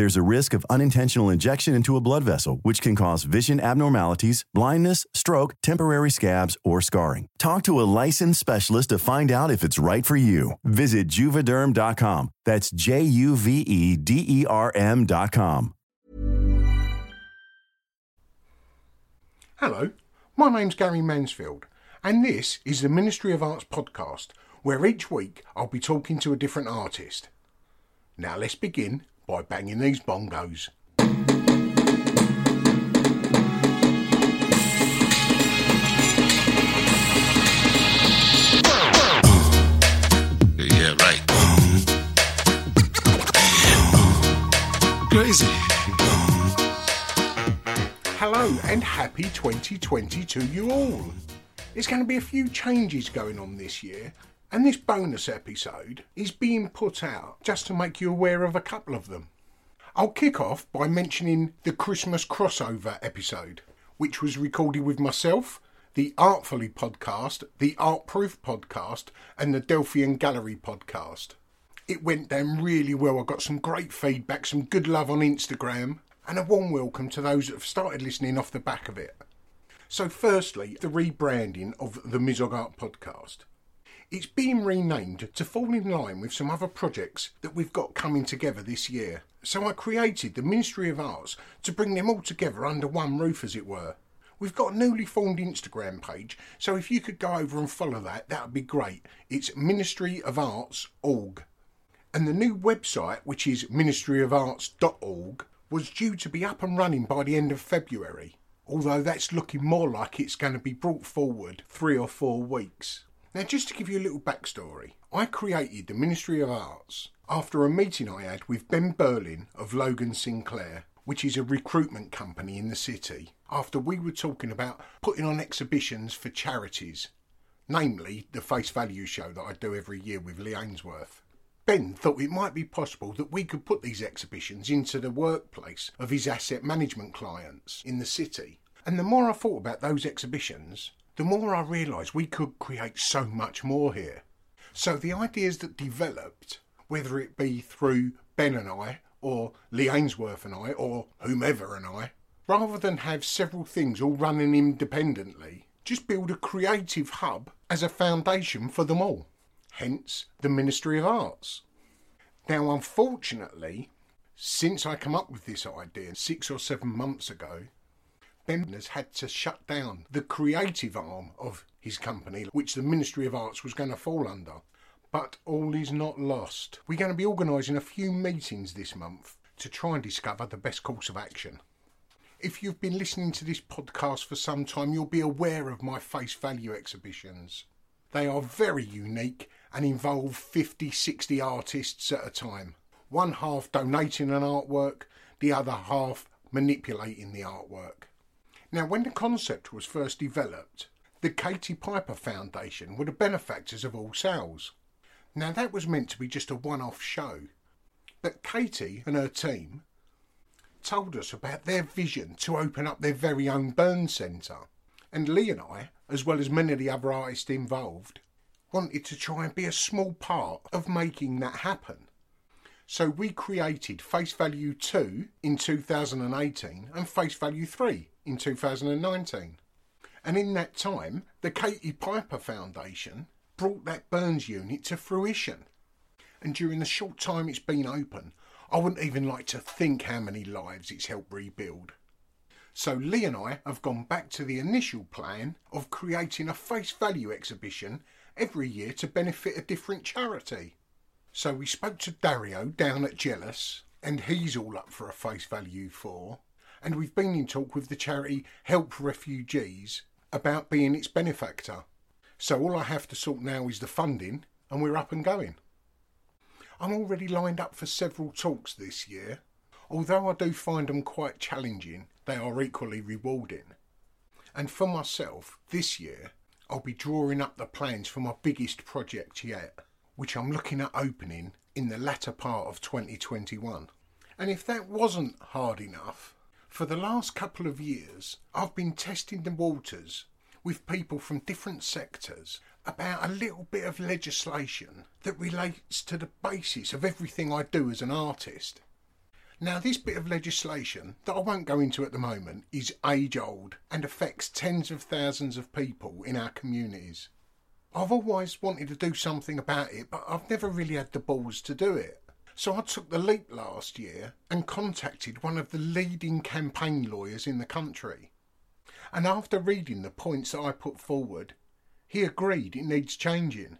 There's a risk of unintentional injection into a blood vessel, which can cause vision abnormalities, blindness, stroke, temporary scabs, or scarring. Talk to a licensed specialist to find out if it's right for you. Visit juvederm.com. That's J U V E D E R M.com. Hello, my name's Gary Mansfield, and this is the Ministry of Arts podcast, where each week I'll be talking to a different artist. Now let's begin by banging these bongos. Yeah, right. Crazy. Hello and happy 2020 to you all. There's going to be a few changes going on this year, and this bonus episode is being put out just to make you aware of a couple of them. I'll kick off by mentioning the Christmas crossover episode, which was recorded with myself, the Artfully podcast, the Art Proof podcast, and the Delphian Gallery podcast. It went down really well. I got some great feedback, some good love on Instagram, and a warm welcome to those that have started listening off the back of it. So, firstly, the rebranding of the Mizog Art podcast. It's been renamed to fall in line with some other projects that we've got coming together this year. So I created the Ministry of Arts to bring them all together under one roof, as it were. We've got a newly formed Instagram page, so if you could go over and follow that, that would be great. It's Ministry of Arts org. And the new website, which is ministryofarts.org, was due to be up and running by the end of February, although that's looking more like it's going to be brought forward three or four weeks. Now, just to give you a little backstory, I created the Ministry of Arts after a meeting I had with Ben Berlin of Logan Sinclair, which is a recruitment company in the city, after we were talking about putting on exhibitions for charities, namely the Face Value show that I do every year with Lee Ainsworth. Ben thought it might be possible that we could put these exhibitions into the workplace of his asset management clients in the city. And the more I thought about those exhibitions, the more I realised we could create so much more here. So the ideas that developed, whether it be through Ben and I, or Lee Ainsworth and I, or whomever and I, rather than have several things all running independently, just build a creative hub as a foundation for them all. Hence the Ministry of Arts. Now, unfortunately, since I come up with this idea six or seven months ago, Ben has had to shut down the creative arm of his company, which the Ministry of Arts was going to fall under. But all is not lost. We're going to be organising a few meetings this month to try and discover the best course of action. If you've been listening to this podcast for some time, you'll be aware of my face value exhibitions. They are very unique and involve 50, 60 artists at a time. One half donating an artwork, the other half manipulating the artwork. Now, when the concept was first developed, the Katie Piper Foundation were the benefactors of all sales. Now, that was meant to be just a one off show, but Katie and her team told us about their vision to open up their very own burn centre. And Lee and I, as well as many of the other artists involved, wanted to try and be a small part of making that happen. So we created Face Value 2 in 2018 and Face Value 3 in 2019. And in that time, the Katie Piper Foundation brought that Burns unit to fruition. And during the short time it's been open, I wouldn't even like to think how many lives it's helped rebuild. So Lee and I have gone back to the initial plan of creating a face value exhibition every year to benefit a different charity. So we spoke to Dario down at Jealous, and he's all up for a face value for. And we've been in talk with the charity Help Refugees about being its benefactor. So all I have to sort now is the funding, and we're up and going. I'm already lined up for several talks this year. Although I do find them quite challenging, they are equally rewarding. And for myself, this year, I'll be drawing up the plans for my biggest project yet, which I'm looking at opening in the latter part of 2021. And if that wasn't hard enough, for the last couple of years, I've been testing the waters with people from different sectors about a little bit of legislation that relates to the basis of everything I do as an artist. Now, this bit of legislation that I won't go into at the moment is age old and affects tens of thousands of people in our communities. I've always wanted to do something about it, but I've never really had the balls to do it. So I took the leap last year and contacted one of the leading campaign lawyers in the country. And after reading the points that I put forward, he agreed it needs changing.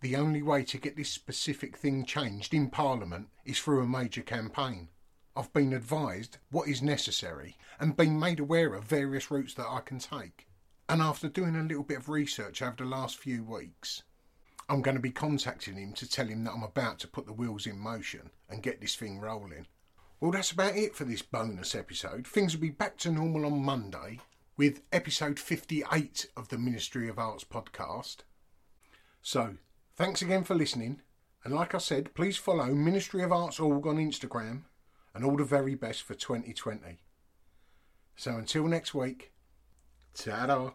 The only way to get this specific thing changed in Parliament is through a major campaign. I've been advised what is necessary and been made aware of various routes that I can take. And after doing a little bit of research over the last few weeks, I'm going to be contacting him to tell him that I'm about to put the wheels in motion and get this thing rolling. Well, that's about it for this bonus episode. Things will be back to normal on Monday, with episode 58 of the Ministry of Arts podcast. So, thanks again for listening. And like I said, please follow Ministry of Arts Org on Instagram and all the very best for 2020. So until next week, ta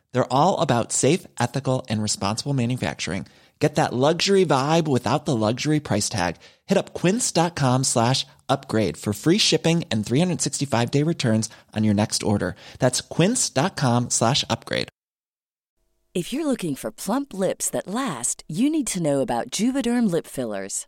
They're all about safe, ethical, and responsible manufacturing. Get that luxury vibe without the luxury price tag. Hit up quince.com slash upgrade for free shipping and 365 day returns on your next order. That's quince.com slash upgrade. If you're looking for plump lips that last, you need to know about Juvederm lip fillers.